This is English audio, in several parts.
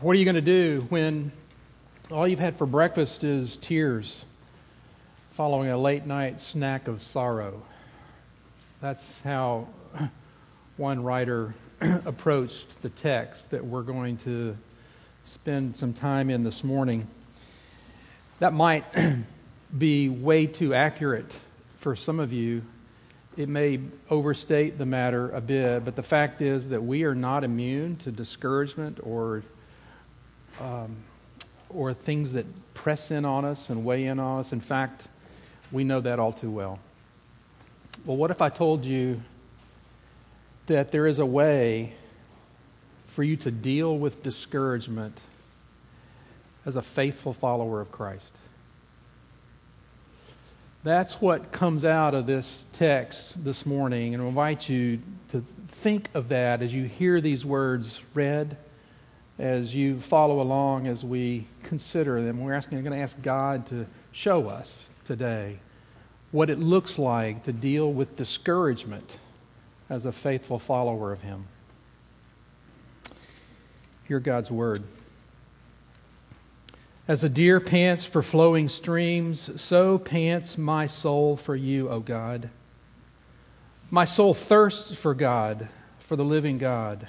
What are you going to do when all you've had for breakfast is tears following a late night snack of sorrow? That's how one writer approached the text that we're going to spend some time in this morning. That might be way too accurate for some of you. It may overstate the matter a bit, but the fact is that we are not immune to discouragement or um, or things that press in on us and weigh in on us. In fact, we know that all too well. Well, what if I told you that there is a way for you to deal with discouragement as a faithful follower of Christ? That's what comes out of this text this morning, and I invite you to think of that as you hear these words read as you follow along as we consider them. We're asking, we're going to ask God to show us today what it looks like to deal with discouragement as a faithful follower of Him. Hear God's word. As a deer pants for flowing streams, so pants my soul for you, O God. My soul thirsts for God, for the living God.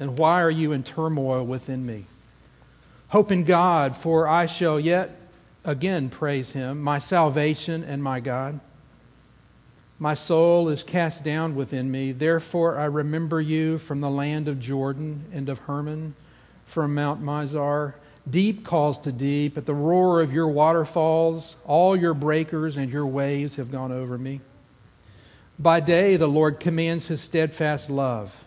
And why are you in turmoil within me? Hope in God, for I shall yet again praise him, my salvation and my God. My soul is cast down within me. Therefore, I remember you from the land of Jordan and of Hermon, from Mount Mizar. Deep calls to deep. At the roar of your waterfalls, all your breakers and your waves have gone over me. By day, the Lord commands his steadfast love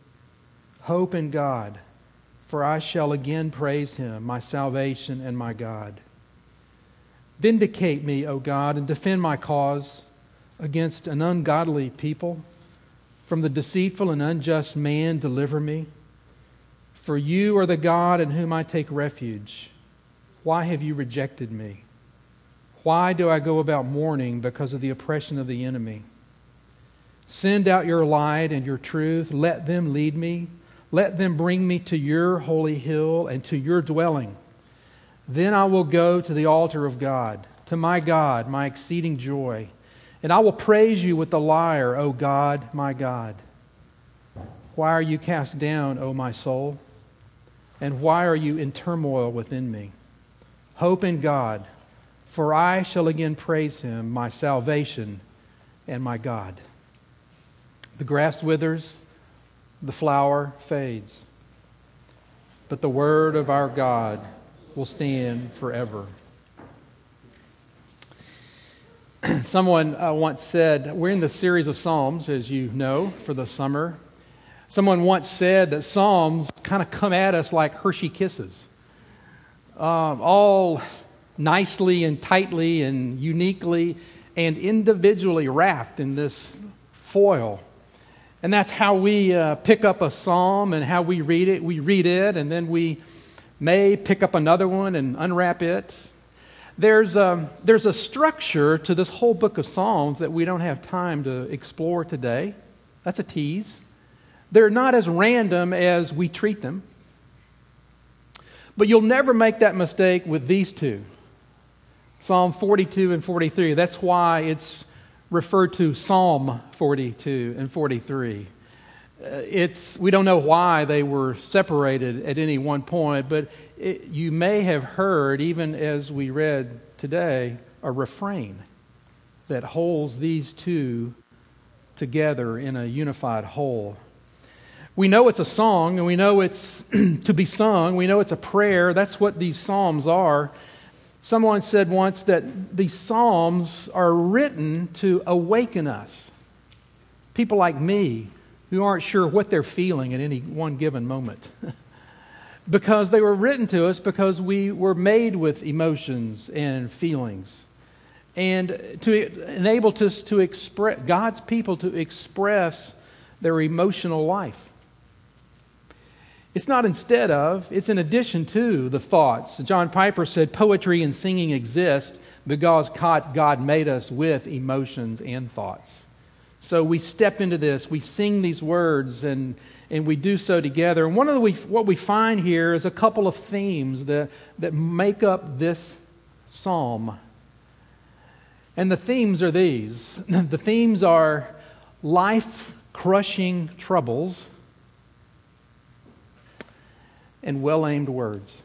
Hope in God, for I shall again praise him, my salvation and my God. Vindicate me, O God, and defend my cause against an ungodly people. From the deceitful and unjust man, deliver me. For you are the God in whom I take refuge. Why have you rejected me? Why do I go about mourning because of the oppression of the enemy? Send out your light and your truth. Let them lead me let them bring me to your holy hill and to your dwelling. Then I will go to the altar of God, to my God, my exceeding joy. And I will praise you with the lyre, O God, my God. Why are you cast down, O my soul? And why are you in turmoil within me? Hope in God, for I shall again praise him, my salvation and my God. The grass withers the flower fades, but the word of our God will stand forever. Someone uh, once said, We're in the series of Psalms, as you know, for the summer. Someone once said that Psalms kind of come at us like Hershey kisses, um, all nicely and tightly and uniquely and individually wrapped in this foil and that's how we uh, pick up a psalm and how we read it. We read it, and then we may pick up another one and unwrap it. There's a, there's a structure to this whole book of Psalms that we don't have time to explore today. That's a tease. They're not as random as we treat them. But you'll never make that mistake with these two Psalm 42 and 43. That's why it's refer to Psalm 42 and 43. Uh, it's, we don't know why they were separated at any one point, but it, you may have heard, even as we read today, a refrain that holds these two together in a unified whole. We know it's a song and we know it's to be sung. We know it's a prayer. That's what these Psalms are. Someone said once that the Psalms are written to awaken us. People like me who aren't sure what they're feeling at any one given moment. because they were written to us because we were made with emotions and feelings. And to enable us to express, God's people to express their emotional life. It's not instead of, it's in addition to the thoughts. John Piper said poetry and singing exist because God made us with emotions and thoughts. So we step into this, we sing these words, and, and we do so together. And one of the, what we find here is a couple of themes that, that make up this psalm. And the themes are these the themes are life crushing troubles and well aimed words.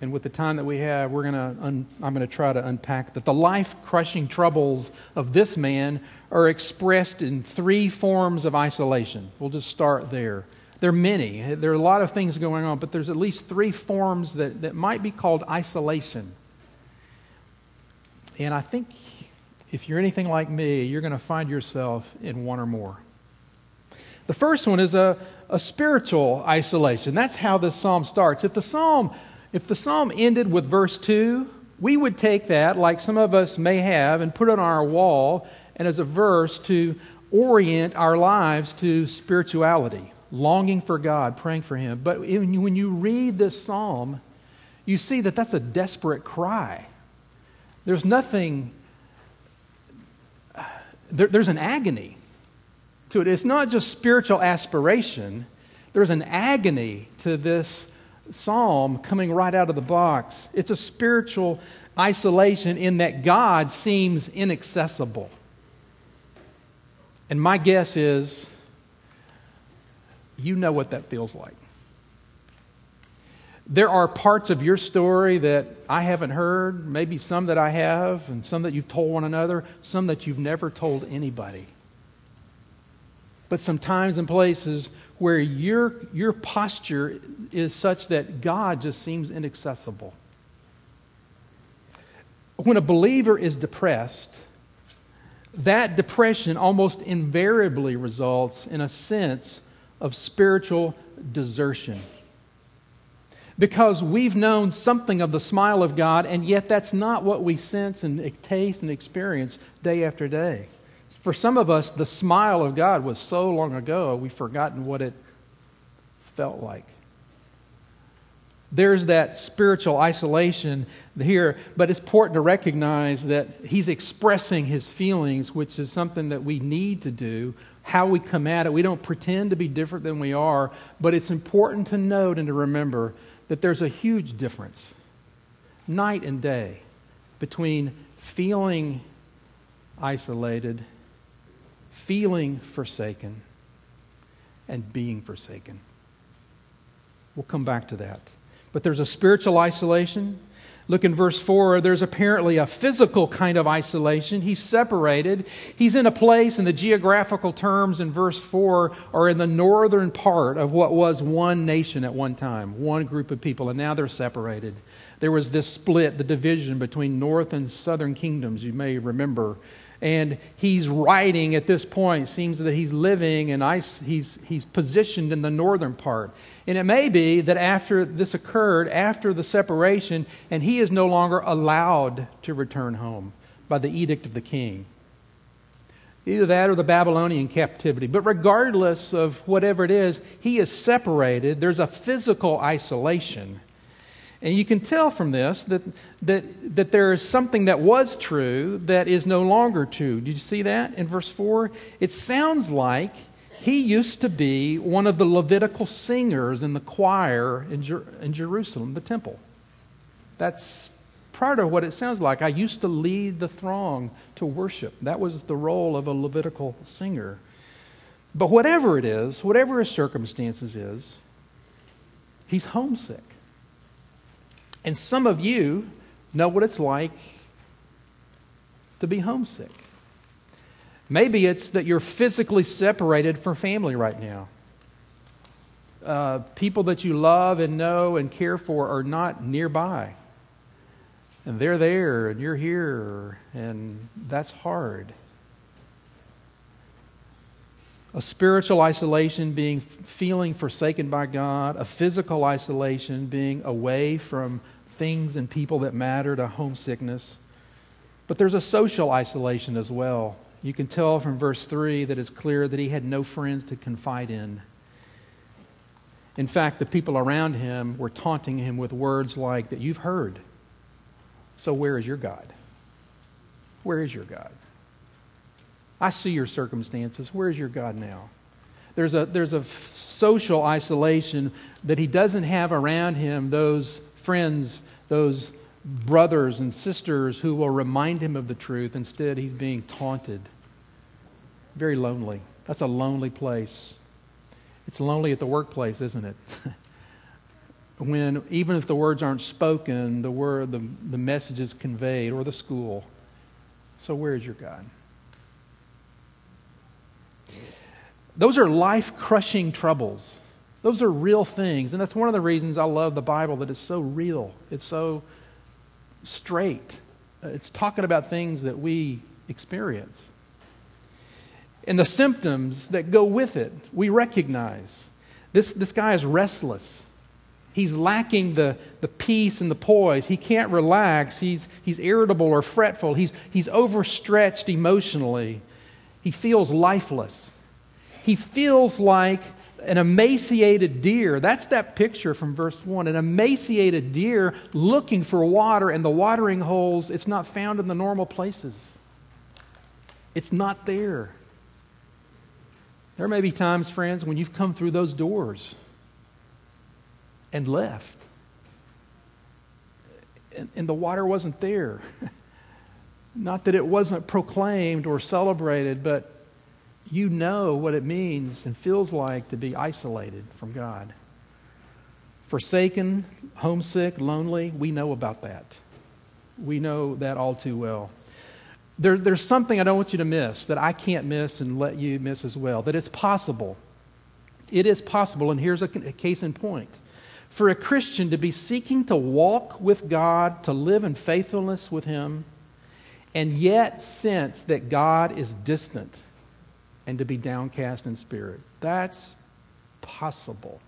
And with the time that we have, we're gonna un- I'm going to try to unpack that. The life crushing troubles of this man are expressed in three forms of isolation. We'll just start there. There are many, there are a lot of things going on, but there's at least three forms that, that might be called isolation. And I think if you're anything like me, you're going to find yourself in one or more. The first one is a, a spiritual isolation. That's how the psalm starts. If the psalm, if the psalm ended with verse 2, we would take that, like some of us may have, and put it on our wall and as a verse to orient our lives to spirituality, longing for God, praying for Him. But when you read this psalm, you see that that's a desperate cry. There's nothing, there, there's an agony to it. It's not just spiritual aspiration, there's an agony to this psalm coming right out of the box. It's a spiritual isolation in that God seems inaccessible. And my guess is you know what that feels like. There are parts of your story that I haven't heard, maybe some that I have, and some that you've told one another, some that you've never told anybody but some times and places where your, your posture is such that God just seems inaccessible. When a believer is depressed, that depression almost invariably results in a sense of spiritual desertion. Because we've known something of the smile of God, and yet that's not what we sense and taste and experience day after day. For some of us, the smile of God was so long ago, we've forgotten what it felt like. There's that spiritual isolation here, but it's important to recognize that he's expressing his feelings, which is something that we need to do. How we come at it, we don't pretend to be different than we are, but it's important to note and to remember that there's a huge difference, night and day, between feeling isolated feeling forsaken, and being forsaken. We'll come back to that. But there's a spiritual isolation. Look in verse 4, there's apparently a physical kind of isolation. He's separated. He's in a place, and the geographical terms in verse 4 are in the northern part of what was one nation at one time, one group of people, and now they're separated. There was this split, the division between north and southern kingdoms, you may remember and he's writing at this point seems that he's living and he's, he's positioned in the northern part. And it may be that after this occurred after the separation and he is no longer allowed to return home by the edict of the king. Either that or the babylonian captivity. But regardless of whatever it is he is separated. There's a physical isolation and you can tell from this that, that, that there is something that was true that is no longer true. Did you see that in verse 4? It sounds like he used to be one of the Levitical singers in the choir in, Jer- in Jerusalem, the temple. That's part of what it sounds like. I used to lead the throng to worship. That was the role of a Levitical singer. But whatever it is, whatever his circumstances is, he's homesick. And some of you know what it's like to be homesick. Maybe it's that you're physically separated from family right now. Uh, people that you love and know and care for are not nearby. And they're there and you're here, and that's hard. A spiritual isolation being feeling forsaken by God, a physical isolation being away from things and people that matter to homesickness. But there's a social isolation as well. You can tell from verse 3 that it's clear that he had no friends to confide in. In fact, the people around him were taunting him with words like that you've heard. So where is your God? Where is your God? I see your circumstances. Where is your God now? There's a, there's a social isolation that he doesn't have around him those friends, those brothers and sisters who will remind him of the truth. Instead, he's being taunted. Very lonely. That's a lonely place. It's lonely at the workplace, isn't it? when even if the words aren't spoken, the word the, the message is conveyed, or the school. So where is your God? Those are life crushing troubles. Those are real things. And that's one of the reasons I love the Bible, that it's so real. It's so straight. Uh, it's talking about things that we experience. And the symptoms that go with it, we recognize. This, this guy is restless. He's lacking the, the peace and the poise. He can't relax. He's, he's irritable or fretful. He's, he's overstretched emotionally. He feels lifeless. He feels like an emaciated deer. That's that picture from verse 1. An emaciated deer looking for water, and the watering holes, it's not found in the normal places. It's not there. There may be times, friends, when you've come through those doors and left, and, and the water wasn't there. not that it wasn't proclaimed or celebrated, but you know what it means and feels like to be isolated from God. Forsaken, homesick, lonely, we know about that. We know that all too well. There, there's something I don't want you to miss that I can't miss and let you miss as well. That it's possible. It is possible, and here's a, a case in point. For a Christian to be seeking to walk with God, to live in faithfulness with Him, and yet sense that God is distant and to be downcast in spirit. That's possible.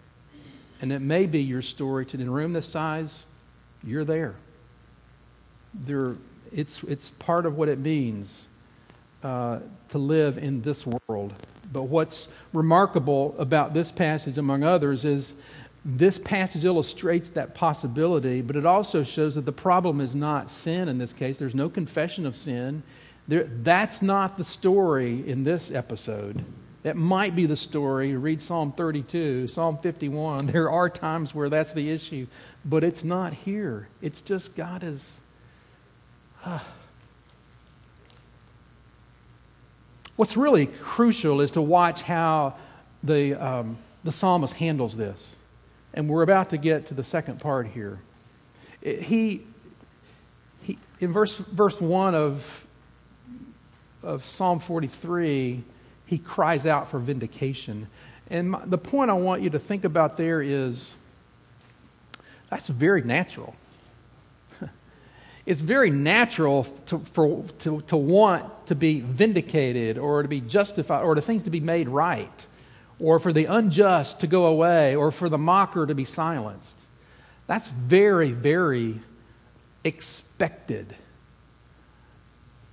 And it may be your story to a room this size, you're there. There, it's, it's part of what it means uh, to live in this world. But what's remarkable about this passage, among others, is this passage illustrates that possibility, but it also shows that the problem is not sin in this case. There's no confession of sin. There, that's not the story in this episode. That might be the story. Read Psalm 32, Psalm 51. There are times where that's the issue, but it's not here. It's just God is. What's really crucial is to watch how the, um, the psalmist handles this. And we're about to get to the second part here. He, he in verse, verse 1 of of Psalm 43, he cries out for vindication. And my, the point I want you to think about there is that's very natural. it's very natural to, for, to, to want to be vindicated or to be justified or to things to be made right or for the unjust to go away or for the mocker to be silenced. That's very, very expected.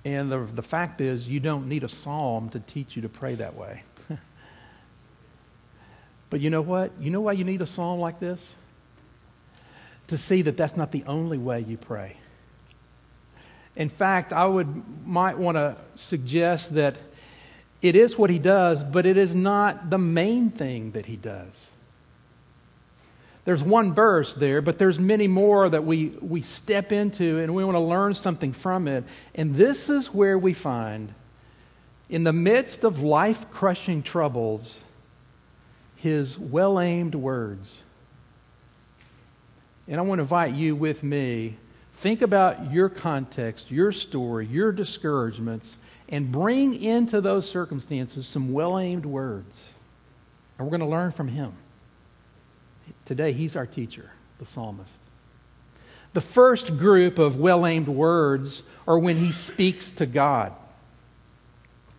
And the, the fact is, you don't need a psalm to teach you to pray that way. but you know what? You know why you need a psalm like this? To see that that's not the only way you pray. In fact, I would might want to suggest that it is what he does, but it is not the main thing that he does. There's one verse there, but there's many more that we, we step into and we want to learn something from it. And this is where we find In the midst of life crushing troubles, his well aimed words. And I want to invite you with me. Think about your context, your story, your discouragements, and bring into those circumstances some well aimed words. And we're going to learn from him. Today, he's our teacher, the psalmist. The first group of well aimed words are when he speaks to God.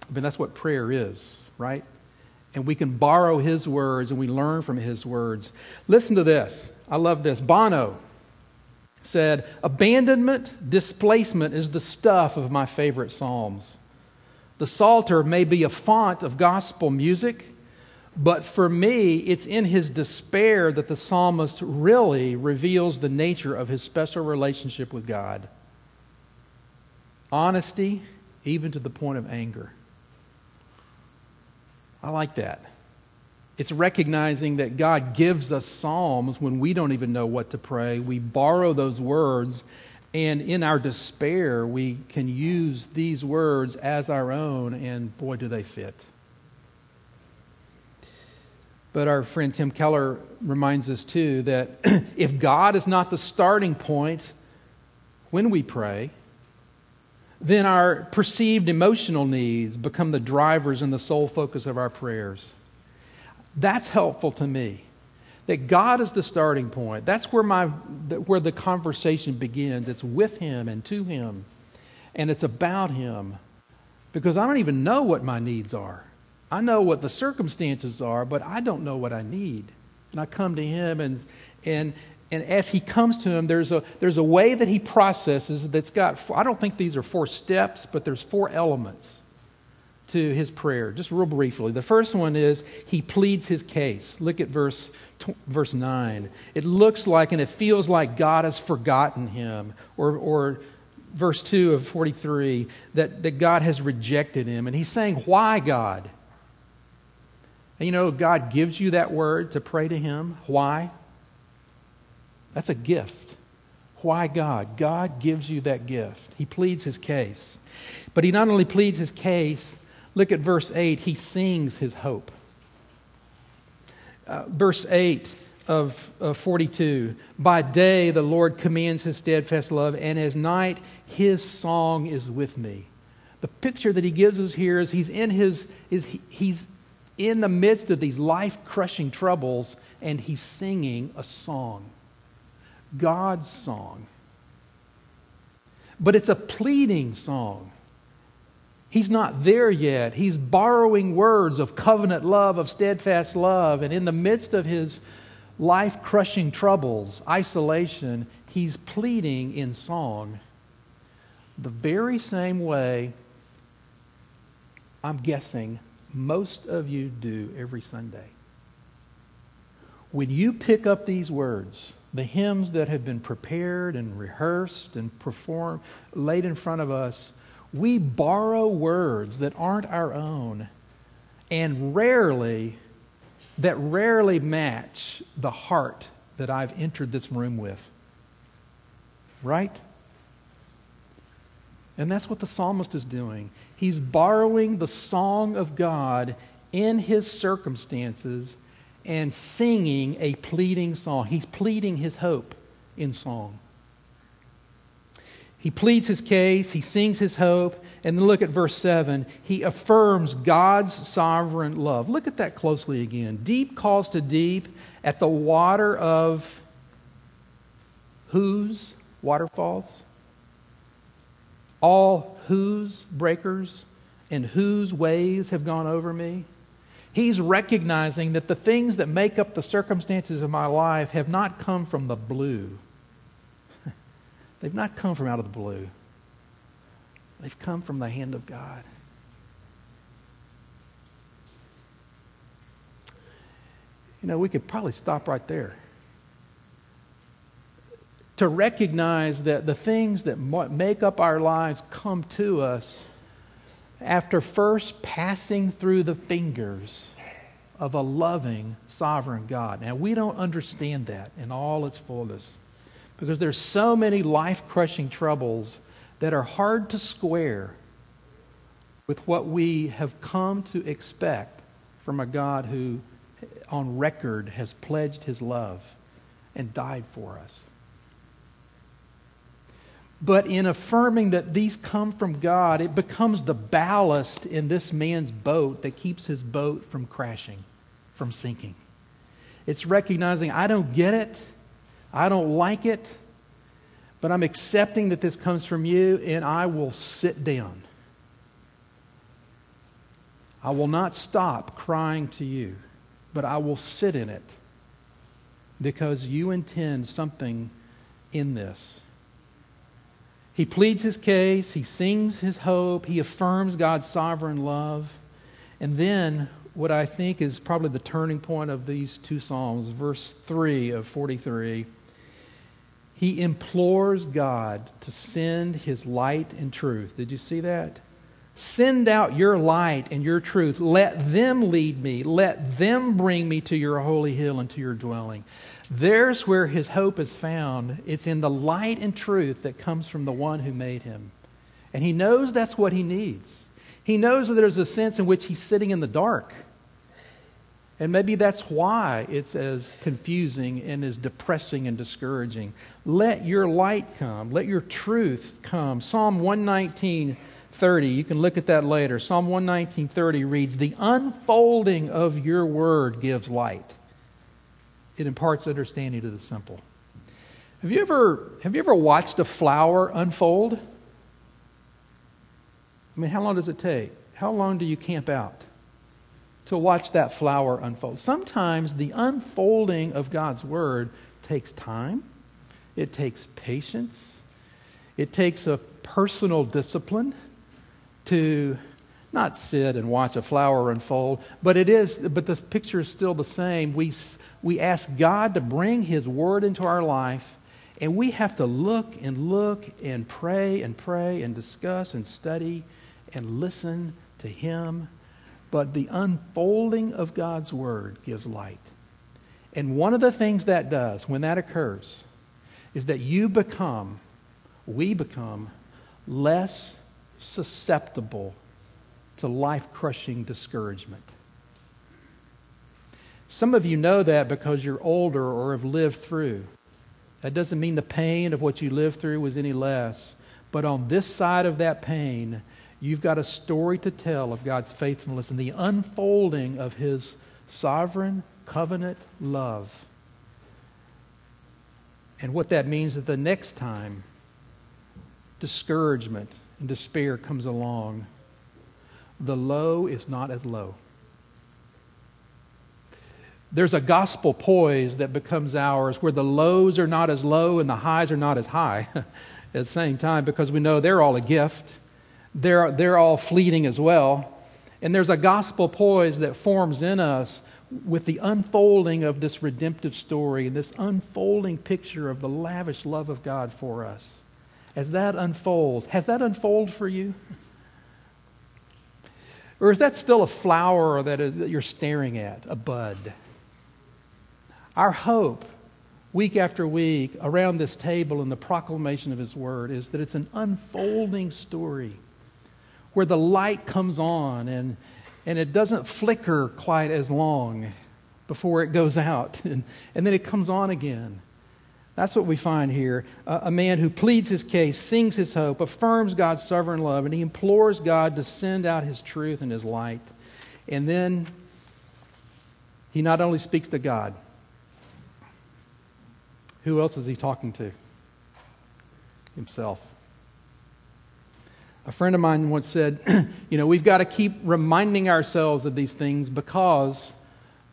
I mean, that's what prayer is, right? And we can borrow his words and we learn from his words. Listen to this. I love this. Bono said, Abandonment, displacement is the stuff of my favorite Psalms. The Psalter may be a font of gospel music, but for me, it's in his despair that the psalmist really reveals the nature of his special relationship with God. Honesty, even to the point of anger. I like that. It's recognizing that God gives us psalms when we don't even know what to pray. We borrow those words, and in our despair, we can use these words as our own, and boy, do they fit. But our friend Tim Keller reminds us too that if God is not the starting point when we pray, then our perceived emotional needs become the drivers and the sole focus of our prayers. That's helpful to me. That God is the starting point. That's where, my, where the conversation begins. It's with Him and to Him, and it's about Him. Because I don't even know what my needs are. I know what the circumstances are, but I don't know what I need. And I come to Him, and, and, and as he comes to him, there's a, there's a way that he processes that's got, I don't think these are four steps, but there's four elements to his prayer. Just real briefly. The first one is he pleads his case. Look at verse, verse 9. It looks like and it feels like God has forgotten him. Or, or verse 2 of 43, that, that God has rejected him. And he's saying, Why, God? And you know, God gives you that word to pray to him. Why? That's a gift. Why God? God gives you that gift. He pleads his case. But he not only pleads his case, look at verse 8, he sings his hope. Uh, verse 8 of, of 42 By day the Lord commands his steadfast love, and as night his song is with me. The picture that he gives us here is he's in, his, is he, he's in the midst of these life crushing troubles, and he's singing a song. God's song. But it's a pleading song. He's not there yet. He's borrowing words of covenant love, of steadfast love. And in the midst of his life crushing troubles, isolation, he's pleading in song the very same way I'm guessing most of you do every Sunday. When you pick up these words, the hymns that have been prepared and rehearsed and performed, laid in front of us, we borrow words that aren't our own and rarely, that rarely match the heart that I've entered this room with. Right? And that's what the psalmist is doing. He's borrowing the song of God in his circumstances and singing a pleading song. He's pleading his hope in song. He pleads his case, he sings his hope, and then look at verse 7. He affirms God's sovereign love. Look at that closely again. Deep calls to deep at the water of whose waterfalls? All whose breakers and whose waves have gone over me? He's recognizing that the things that make up the circumstances of my life have not come from the blue. They've not come from out of the blue. They've come from the hand of God. You know, we could probably stop right there. To recognize that the things that make up our lives come to us after first passing through the fingers of a loving, sovereign God. Now, we don't understand that in all its fullness because there's so many life crushing troubles that are hard to square with what we have come to expect from a God who, on record, has pledged his love and died for us. But in affirming that these come from God, it becomes the ballast in this man's boat that keeps his boat from crashing, from sinking. It's recognizing I don't get it, I don't like it, but I'm accepting that this comes from you, and I will sit down. I will not stop crying to you, but I will sit in it because you intend something in this. He pleads his case, he sings his hope, he affirms God's sovereign love. And then, what I think is probably the turning point of these two Psalms, verse 3 of 43, he implores God to send his light and truth. Did you see that? Send out your light and your truth. Let them lead me. Let them bring me to your holy hill and to your dwelling. There's where his hope is found. It's in the light and truth that comes from the one who made him. And he knows that's what he needs. He knows that there's a sense in which he's sitting in the dark. And maybe that's why it's as confusing and as depressing and discouraging. Let your light come. Let your truth come. Psalm 119, 30. You can look at that later. Psalm 119, 30 reads, The unfolding of your word gives light it imparts understanding to the simple. Have you ever, have you ever watched a flower unfold? I mean, how long does it take? How long do you camp out to watch that flower unfold? Sometimes the unfolding of God's Word takes time, it takes patience, it takes a personal discipline to not sit and watch a flower unfold, but it is, but the picture is still the same. We, we ask God to bring His Word into our life, and we have to look and look and pray and pray and discuss and study and listen to Him. But the unfolding of God's Word gives light. And one of the things that does when that occurs is that you become, we become, less susceptible to life crushing discouragement. Some of you know that because you're older or have lived through. That doesn't mean the pain of what you lived through was any less. But on this side of that pain, you've got a story to tell of God's faithfulness and the unfolding of His sovereign covenant love. And what that means that the next time discouragement and despair comes along, the low is not as low. There's a gospel poise that becomes ours where the lows are not as low and the highs are not as high at the same time because we know they're all a gift. They're, they're all fleeting as well. And there's a gospel poise that forms in us with the unfolding of this redemptive story and this unfolding picture of the lavish love of God for us. As that unfolds, has that unfolded for you? Or is that still a flower that, is, that you're staring at, a bud? Our hope, week after week, around this table in the proclamation of His Word, is that it's an unfolding story where the light comes on and, and it doesn't flicker quite as long before it goes out, and, and then it comes on again. That's what we find here. Uh, a man who pleads his case, sings his hope, affirms God's sovereign love, and he implores God to send out his truth and his light. And then he not only speaks to God, who else is he talking to? Himself. A friend of mine once said, You know, we've got to keep reminding ourselves of these things because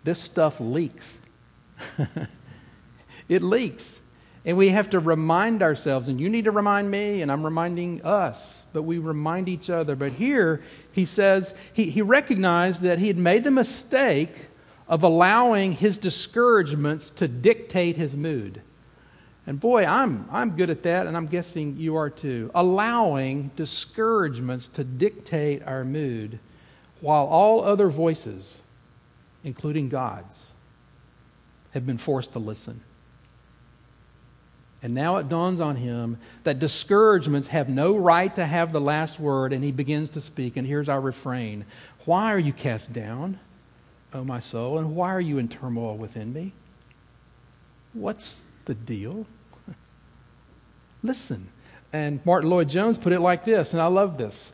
this stuff leaks. it leaks. And we have to remind ourselves, and you need to remind me, and I'm reminding us, but we remind each other. But here, he says, he, he recognized that he had made the mistake of allowing his discouragements to dictate his mood. And boy, I'm, I'm good at that, and I'm guessing you are too. Allowing discouragements to dictate our mood while all other voices, including God's, have been forced to listen. And now it dawns on him that discouragements have no right to have the last word, and he begins to speak. And here's our refrain Why are you cast down, O my soul, and why are you in turmoil within me? What's the deal? Listen. And Martyn Lloyd-Jones put it like this, and I love this.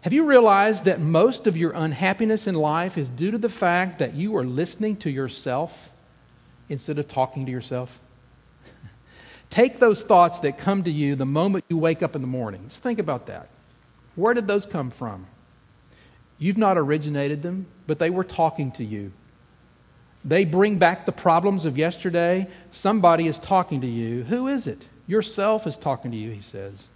Have you realized that most of your unhappiness in life is due to the fact that you are listening to yourself instead of talking to yourself? Take those thoughts that come to you the moment you wake up in the morning. Just think about that. Where did those come from? You've not originated them, but they were talking to you. They bring back the problems of yesterday. Somebody is talking to you. Who is it? Yourself is talking to you, he says.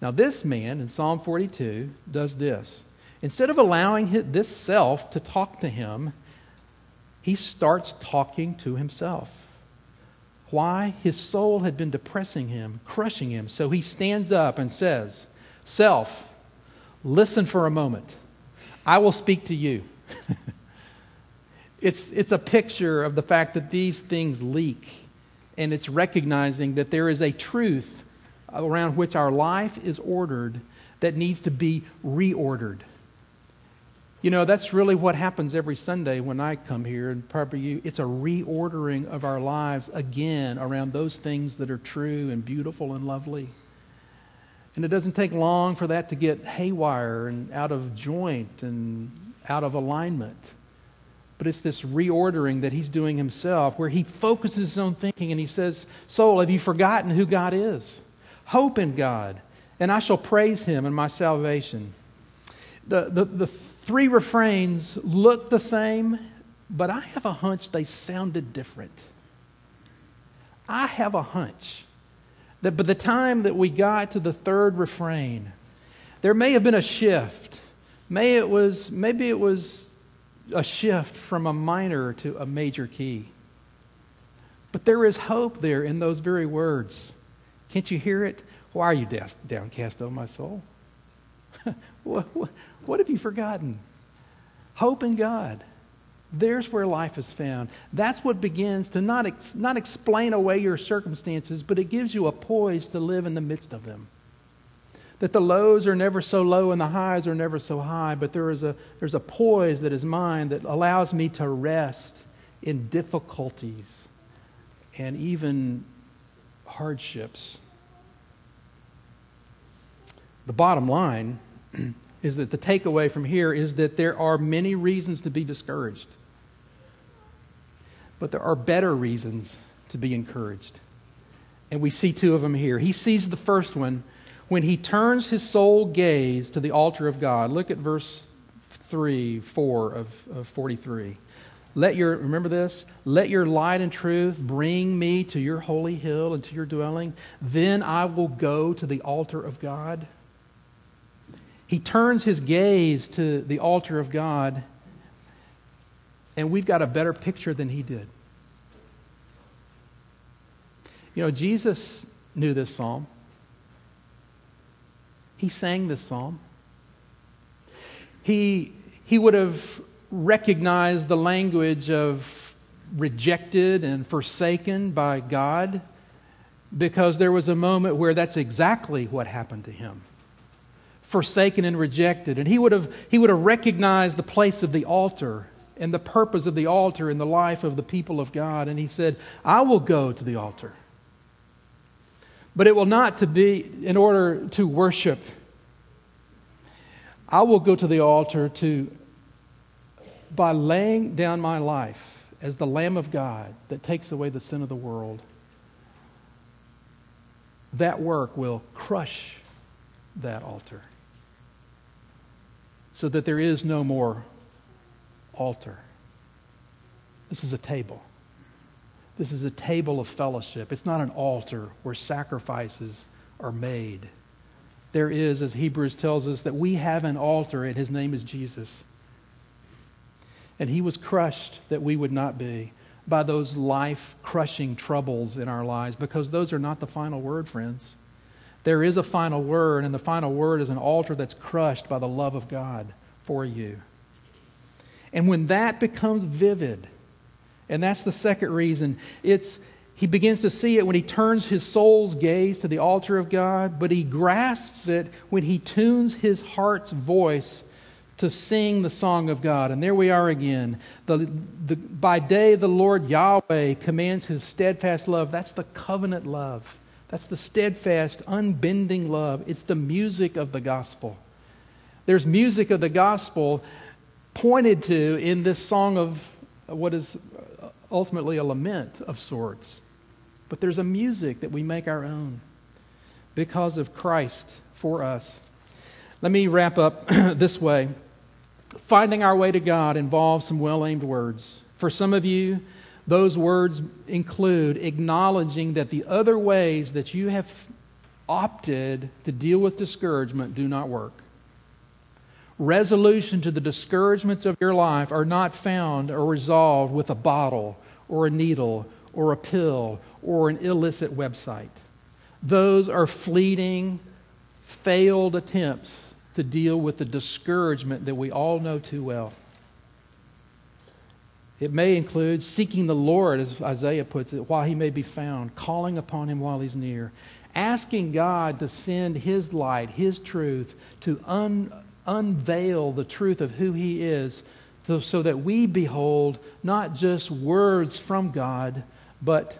Now, this man in Psalm 42 does this. Instead of allowing this self to talk to him, he starts talking to himself. Why? His soul had been depressing him, crushing him. So he stands up and says, Self, listen for a moment. I will speak to you. it's, it's a picture of the fact that these things leak, and it's recognizing that there is a truth around which our life is ordered that needs to be reordered. You know, that's really what happens every Sunday when I come here, and probably you. It's a reordering of our lives again around those things that are true and beautiful and lovely. And it doesn't take long for that to get haywire and out of joint and out of alignment. But it's this reordering that he's doing himself where he focuses his own thinking and he says, Soul, have you forgotten who God is? Hope in God, and I shall praise him in my salvation. The, the, the three refrains look the same, but I have a hunch they sounded different. I have a hunch that by the time that we got to the third refrain, there may have been a shift. May it was, maybe it was a shift from a minor to a major key. But there is hope there in those very words. Can't you hear it? Why are you downcast, O my soul? what, what, what have you forgotten? Hope in God. There's where life is found. That's what begins to not, ex- not explain away your circumstances, but it gives you a poise to live in the midst of them. That the lows are never so low and the highs are never so high, but there is a, there's a poise that is mine that allows me to rest in difficulties and even hardships. The bottom line is that the takeaway from here is that there are many reasons to be discouraged, but there are better reasons to be encouraged. And we see two of them here. He sees the first one when he turns his soul gaze to the altar of God. Look at verse 3, 4 of, of 43. Let your, remember this? Let your light and truth bring me to your holy hill and to your dwelling. Then I will go to the altar of God. He turns his gaze to the altar of God, and we've got a better picture than he did. You know, Jesus knew this psalm. He sang this psalm. He, he would have recognized the language of rejected and forsaken by God because there was a moment where that's exactly what happened to him forsaken and rejected. And he would have, he would have recognized the place of the altar and the purpose of the altar in the life of the people of God. And he said, I will go to the altar. But it will not to be in order to worship. I will go to the altar to by laying down my life as the Lamb of God that takes away the sin of the world. That work will crush that altar so that there is no more altar. This is a table. This is a table of fellowship. It's not an altar where sacrifices are made. There is, as Hebrews tells us, that we have an altar, and his name is Jesus. And he was crushed that we would not be by those life crushing troubles in our lives, because those are not the final word, friends. There is a final word, and the final word is an altar that's crushed by the love of God for you. And when that becomes vivid, and that's the second reason, it's He begins to see it when he turns his soul's gaze to the altar of God, but he grasps it when he tunes his heart's voice to sing the song of God. And there we are again. The, the, by day, the Lord Yahweh commands his steadfast love. That's the covenant love. That's the steadfast, unbending love. It's the music of the gospel. There's music of the gospel pointed to in this song of what is ultimately a lament of sorts. But there's a music that we make our own because of Christ for us. Let me wrap up this way. Finding our way to God involves some well aimed words. For some of you, those words include acknowledging that the other ways that you have opted to deal with discouragement do not work resolution to the discouragements of your life are not found or resolved with a bottle or a needle or a pill or an illicit website. Those are fleeting, failed attempts to deal with the discouragement that we all know too well. It may include seeking the Lord, as Isaiah puts it, while he may be found, calling upon him while he's near, asking God to send his light, his truth, to un- unveil the truth of who He is so, so that we behold not just words from God, but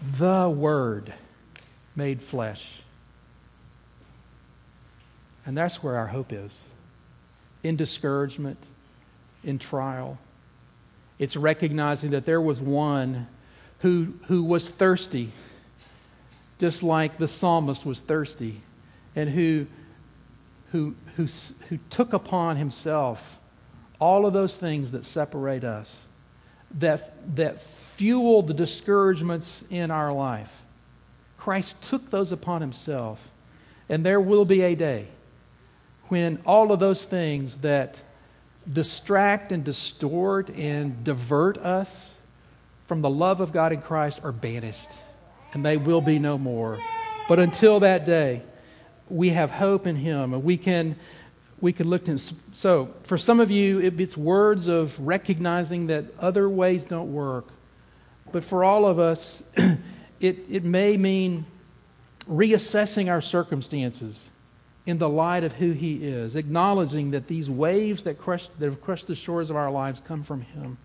the Word made flesh. And that's where our hope is in discouragement, in trial. It's recognizing that there was one who, who was thirsty, just like the psalmist was thirsty, and who who, who, who took upon himself all of those things that separate us, that, that fuel the discouragements in our life. Christ took those upon himself. And there will be a day when all of those things that distract and distort and divert us from the love of God in Christ are banished, and they will be no more. But until that day, we have hope in Him, and we can we can look to Him. So, for some of you, it's words of recognizing that other ways don't work. But for all of us, it, it may mean reassessing our circumstances in the light of who He is, acknowledging that these waves that, crush, that have crushed the shores of our lives come from Him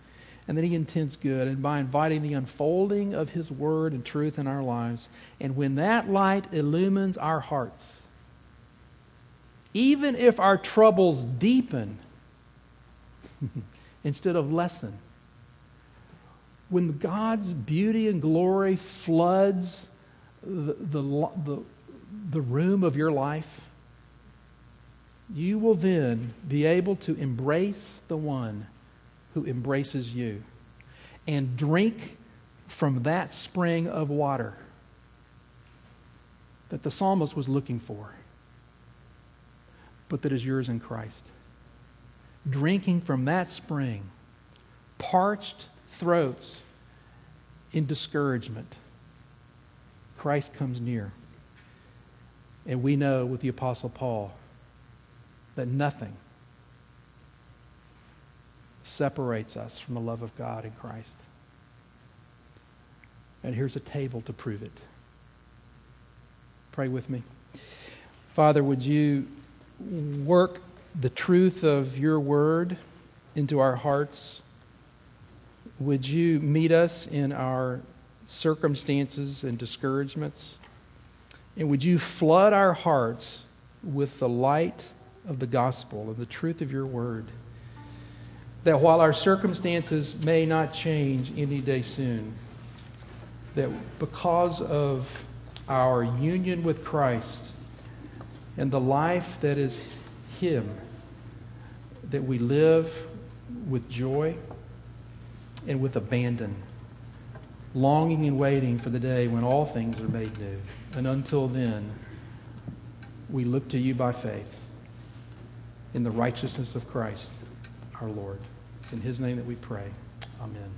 and that He intends good, and by inviting the unfolding of His Word and truth in our lives. And when that light illumines our hearts, even if our troubles deepen instead of lessen, when God's beauty and glory floods the, the, the, the room of your life, you will then be able to embrace the one who embraces you and drink from that spring of water that the psalmist was looking for but that is yours in Christ. Drinking from that spring, parched throats in discouragement, Christ comes near. And we know with the Apostle Paul that nothing separates us from the love of God in Christ. And here's a table to prove it. Pray with me. Father, would you work the truth of your word into our hearts. Would you meet us in our circumstances and discouragements? And would you flood our hearts with the light of the gospel and the truth of your word? That while our circumstances may not change any day soon, that because of our union with Christ, and the life that is Him, that we live with joy and with abandon, longing and waiting for the day when all things are made new. And until then, we look to you by faith in the righteousness of Christ, our Lord. It's in His name that we pray. Amen.